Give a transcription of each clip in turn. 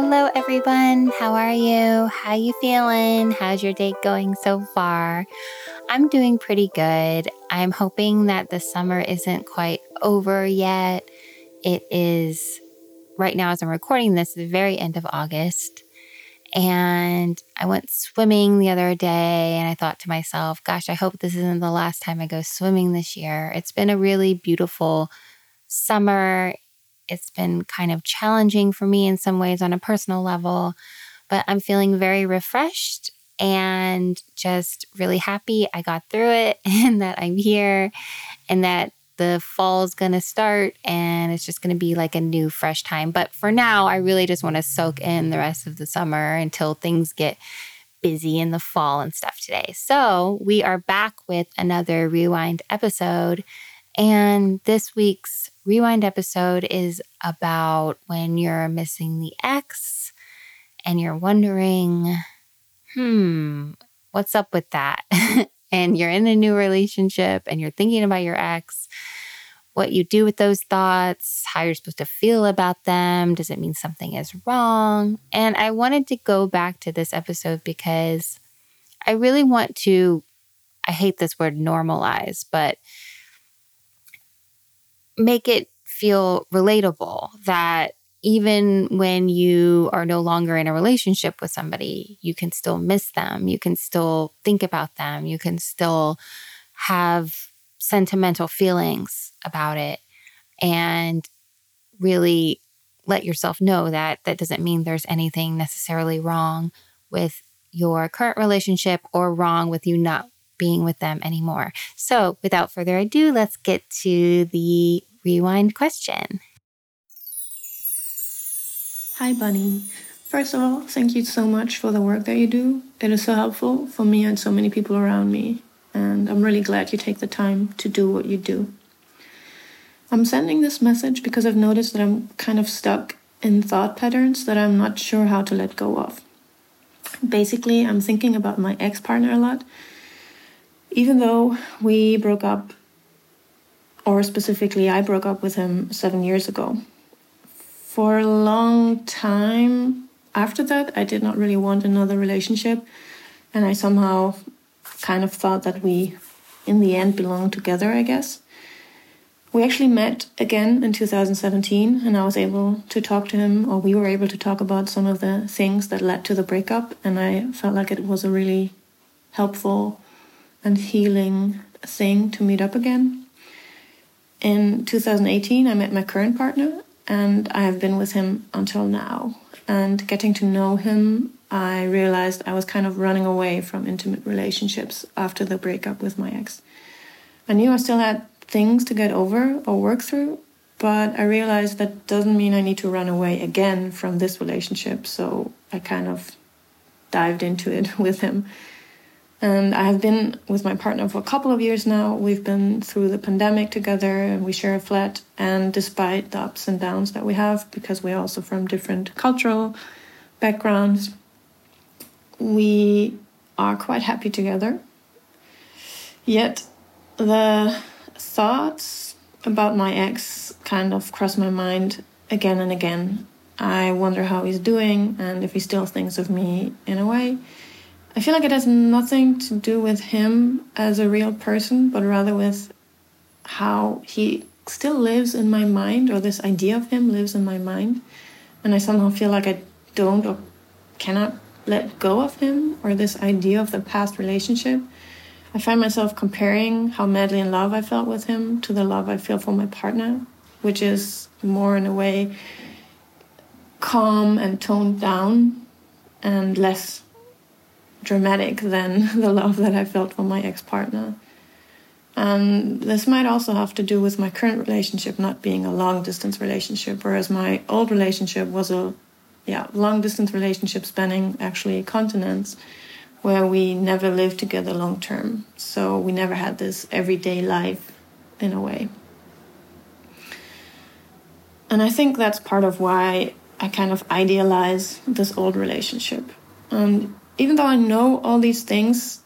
Hello everyone. How are you? How you feeling? How's your day going so far? I'm doing pretty good. I'm hoping that the summer isn't quite over yet. It is right now as I'm recording this, the very end of August. And I went swimming the other day and I thought to myself, gosh, I hope this isn't the last time I go swimming this year. It's been a really beautiful summer. It's been kind of challenging for me in some ways on a personal level, but I'm feeling very refreshed and just really happy I got through it and that I'm here and that the fall is going to start and it's just going to be like a new fresh time. But for now, I really just want to soak in the rest of the summer until things get busy in the fall and stuff today. So, we are back with another rewind episode. And this week's rewind episode is about when you're missing the ex and you're wondering, hmm, what's up with that? and you're in a new relationship and you're thinking about your ex, what you do with those thoughts, how you're supposed to feel about them. Does it mean something is wrong? And I wanted to go back to this episode because I really want to, I hate this word normalize, but make it feel relatable that even when you are no longer in a relationship with somebody, you can still miss them. You can still think about them. You can still have sentimental feelings about it and really let yourself know that that doesn't mean there's anything necessarily wrong with your current relationship or wrong with you not being with them anymore. So, without further ado, let's get to the rewind question. Hi, Bunny. First of all, thank you so much for the work that you do. It is so helpful for me and so many people around me, and I'm really glad you take the time to do what you do. I'm sending this message because I've noticed that I'm kind of stuck in thought patterns that I'm not sure how to let go of. Basically, I'm thinking about my ex partner a lot. Even though we broke up or specifically, I broke up with him seven years ago. For a long time after that, I did not really want another relationship, and I somehow kind of thought that we, in the end, belonged together, I guess. We actually met again in 2017, and I was able to talk to him, or we were able to talk about some of the things that led to the breakup, and I felt like it was a really helpful and healing thing to meet up again. In 2018, I met my current partner, and I have been with him until now. And getting to know him, I realized I was kind of running away from intimate relationships after the breakup with my ex. I knew I still had things to get over or work through, but I realized that doesn't mean I need to run away again from this relationship. So I kind of dived into it with him and I have been with my partner for a couple of years now. We've been through the pandemic together and we share a flat. And despite the ups and downs that we have, because we're also from different cultural backgrounds, we are quite happy together. Yet the thoughts about my ex kind of cross my mind again and again. I wonder how he's doing and if he still thinks of me in a way. I feel like it has nothing to do with him as a real person, but rather with how he still lives in my mind, or this idea of him lives in my mind. And I somehow feel like I don't or cannot let go of him, or this idea of the past relationship. I find myself comparing how madly in love I felt with him to the love I feel for my partner, which is more in a way calm and toned down and less dramatic than the love that I felt for my ex partner. And um, this might also have to do with my current relationship not being a long distance relationship, whereas my old relationship was a yeah, long distance relationship spanning actually continents where we never lived together long term. So we never had this everyday life in a way. And I think that's part of why I kind of idealize this old relationship. And even though I know all these things,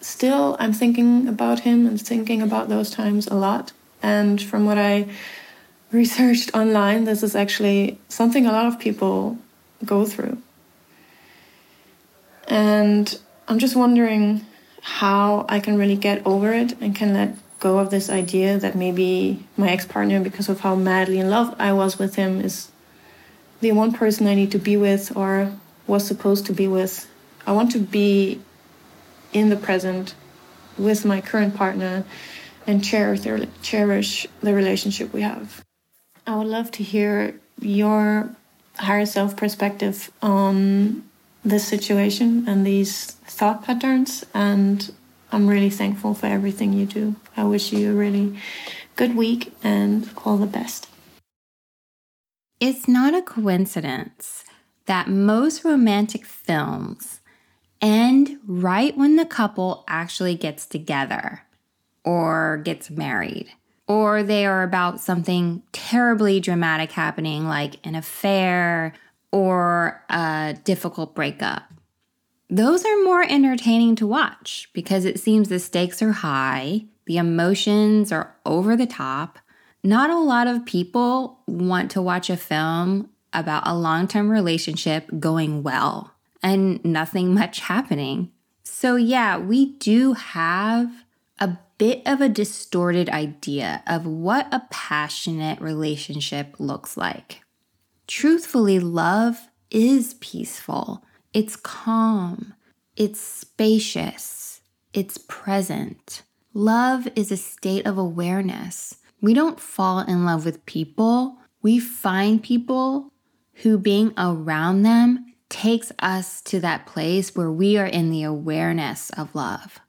still I'm thinking about him and thinking about those times a lot. And from what I researched online, this is actually something a lot of people go through. And I'm just wondering how I can really get over it and can let go of this idea that maybe my ex partner, because of how madly in love I was with him, is the one person I need to be with or was supposed to be with. I want to be in the present with my current partner and cherish the, cherish the relationship we have. I would love to hear your higher self perspective on this situation and these thought patterns. And I'm really thankful for everything you do. I wish you a really good week and all the best. It's not a coincidence that most romantic films end right when the couple actually gets together or gets married, or they are about something terribly dramatic happening, like an affair or a difficult breakup. Those are more entertaining to watch because it seems the stakes are high, the emotions are over the top. Not a lot of people want to watch a film about a long term relationship going well and nothing much happening. So, yeah, we do have a bit of a distorted idea of what a passionate relationship looks like. Truthfully, love is peaceful, it's calm, it's spacious, it's present. Love is a state of awareness. We don't fall in love with people, we find people who being around them takes us to that place where we are in the awareness of love.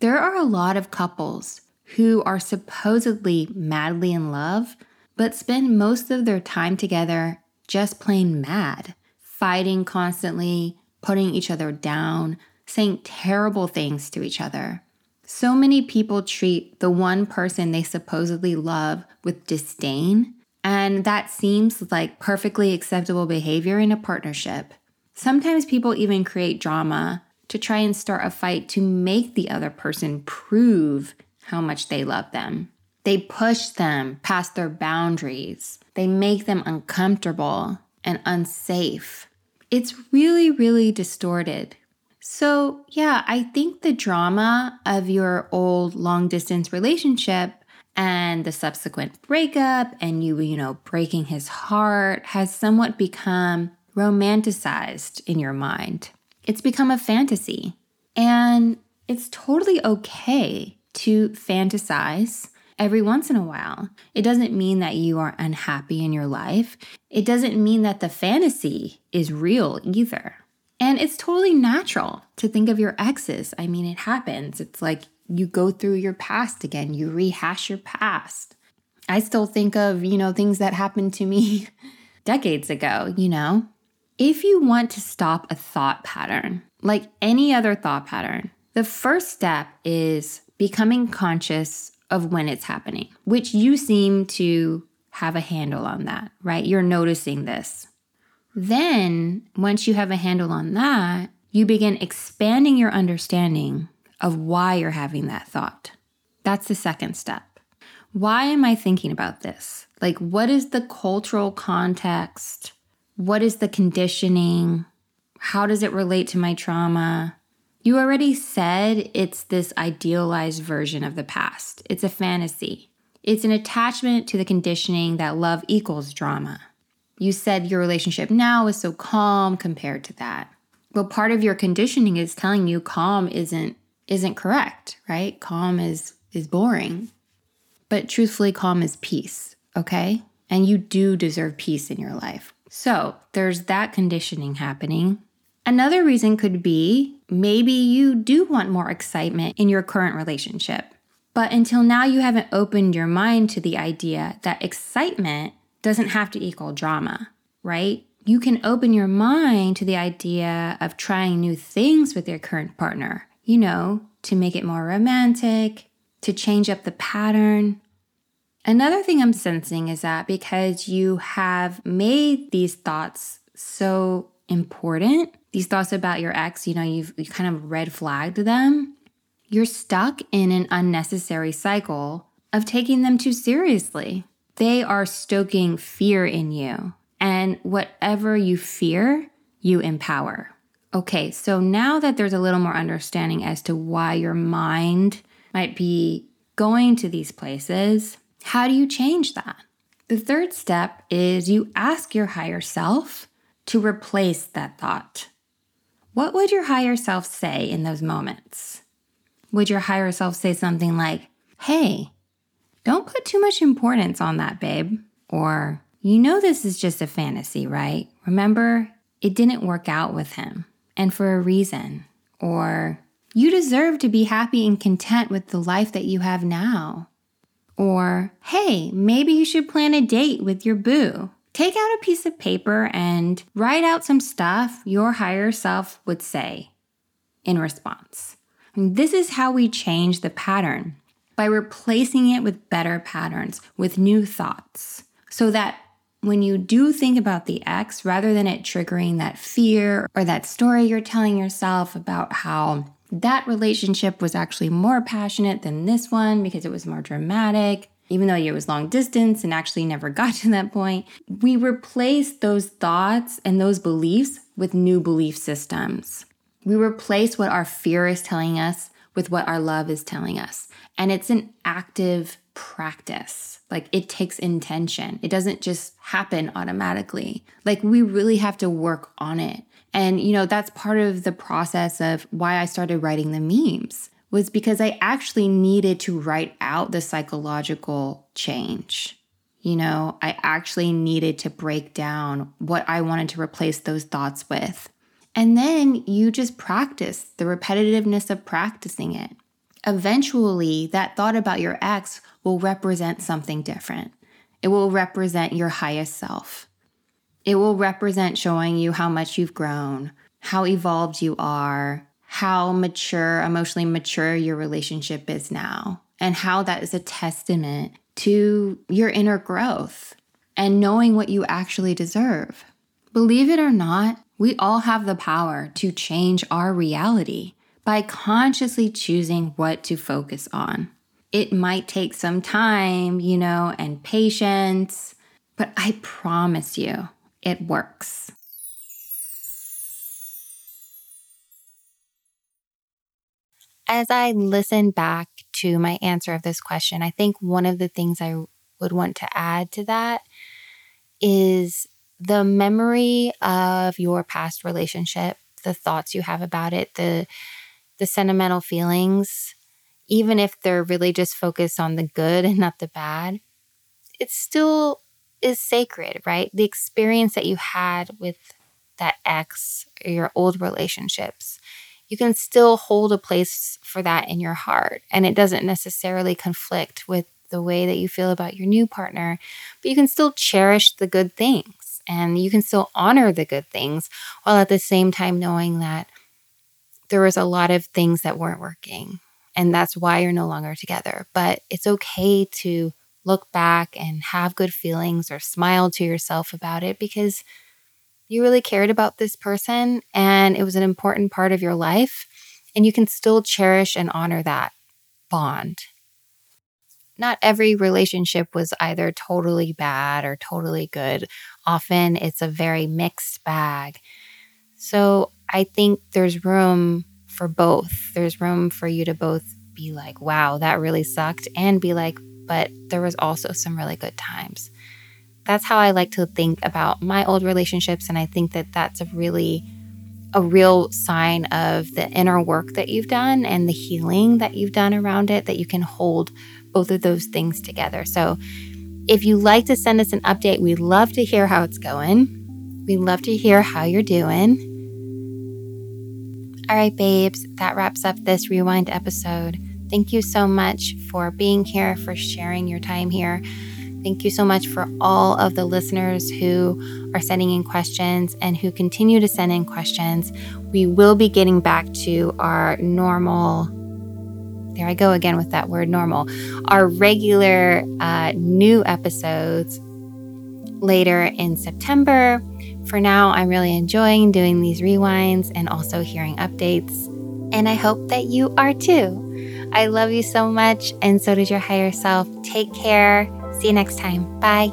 There are a lot of couples who are supposedly madly in love, but spend most of their time together just plain mad, fighting constantly, putting each other down, saying terrible things to each other. So many people treat the one person they supposedly love with disdain and that seems like perfectly acceptable behavior in a partnership. Sometimes people even create drama to try and start a fight to make the other person prove how much they love them. They push them past their boundaries, they make them uncomfortable and unsafe. It's really, really distorted. So, yeah, I think the drama of your old long distance relationship and the subsequent breakup and you, you know, breaking his heart has somewhat become romanticized in your mind. It's become a fantasy. And it's totally okay to fantasize every once in a while. It doesn't mean that you are unhappy in your life. It doesn't mean that the fantasy is real either. And it's totally natural to think of your exes. I mean, it happens. It's like you go through your past again, you rehash your past. I still think of, you know, things that happened to me decades ago, you know. If you want to stop a thought pattern, like any other thought pattern, the first step is becoming conscious of when it's happening, which you seem to have a handle on that, right? You're noticing this. Then, once you have a handle on that, you begin expanding your understanding of why you're having that thought. That's the second step. Why am I thinking about this? Like, what is the cultural context? What is the conditioning? How does it relate to my trauma? You already said it's this idealized version of the past. It's a fantasy. It's an attachment to the conditioning that love equals drama. You said your relationship now is so calm compared to that. Well, part of your conditioning is telling you calm isn't isn't correct, right? Calm is is boring. But truthfully calm is peace, okay? And you do deserve peace in your life. So, there's that conditioning happening. Another reason could be maybe you do want more excitement in your current relationship. But until now, you haven't opened your mind to the idea that excitement doesn't have to equal drama, right? You can open your mind to the idea of trying new things with your current partner, you know, to make it more romantic, to change up the pattern. Another thing I'm sensing is that because you have made these thoughts so important, these thoughts about your ex, you know, you've you kind of red flagged them, you're stuck in an unnecessary cycle of taking them too seriously. They are stoking fear in you. And whatever you fear, you empower. Okay, so now that there's a little more understanding as to why your mind might be going to these places, how do you change that? The third step is you ask your higher self to replace that thought. What would your higher self say in those moments? Would your higher self say something like, Hey, don't put too much importance on that, babe? Or, You know, this is just a fantasy, right? Remember, it didn't work out with him, and for a reason. Or, You deserve to be happy and content with the life that you have now. Or, Hey, maybe you should plan a date with your boo. Take out a piece of paper and write out some stuff your higher self would say in response. And this is how we change the pattern by replacing it with better patterns, with new thoughts, so that when you do think about the ex, rather than it triggering that fear or that story you're telling yourself about how that relationship was actually more passionate than this one because it was more dramatic, even though it was long distance and actually never got to that point, we replace those thoughts and those beliefs with new belief systems. We replace what our fear is telling us with what our love is telling us. And it's an active practice. Like it takes intention. It doesn't just happen automatically. Like we really have to work on it. And, you know, that's part of the process of why I started writing the memes was because I actually needed to write out the psychological change. You know, I actually needed to break down what I wanted to replace those thoughts with. And then you just practice the repetitiveness of practicing it. Eventually, that thought about your ex will represent something different. It will represent your highest self. It will represent showing you how much you've grown, how evolved you are, how mature, emotionally mature your relationship is now, and how that is a testament to your inner growth and knowing what you actually deserve. Believe it or not, we all have the power to change our reality by consciously choosing what to focus on. It might take some time, you know, and patience, but I promise you, it works. As I listen back to my answer of this question, I think one of the things I would want to add to that is the memory of your past relationship, the thoughts you have about it, the the sentimental feelings, even if they're really just focused on the good and not the bad, it's still is sacred, right? The experience that you had with that ex or your old relationships, you can still hold a place for that in your heart. And it doesn't necessarily conflict with the way that you feel about your new partner, but you can still cherish the good things and you can still honor the good things while at the same time knowing that there was a lot of things that weren't working. And that's why you're no longer together. But it's okay to look back and have good feelings or smile to yourself about it because you really cared about this person and it was an important part of your life. And you can still cherish and honor that bond. Not every relationship was either totally bad or totally good. Often it's a very mixed bag. So I think there's room for both. There's room for you to both be like, wow, that really sucked, and be like, but there was also some really good times. That's how I like to think about my old relationships. And I think that that's a really, a real sign of the inner work that you've done and the healing that you've done around it, that you can hold both of those things together. So if you like to send us an update, we love to hear how it's going. We love to hear how you're doing. All right, babes, that wraps up this rewind episode. Thank you so much for being here, for sharing your time here. Thank you so much for all of the listeners who are sending in questions and who continue to send in questions. We will be getting back to our normal, there I go again with that word normal, our regular uh, new episodes later in September. For now, I'm really enjoying doing these rewinds and also hearing updates. And I hope that you are too. I love you so much, and so does your higher self. Take care. See you next time. Bye.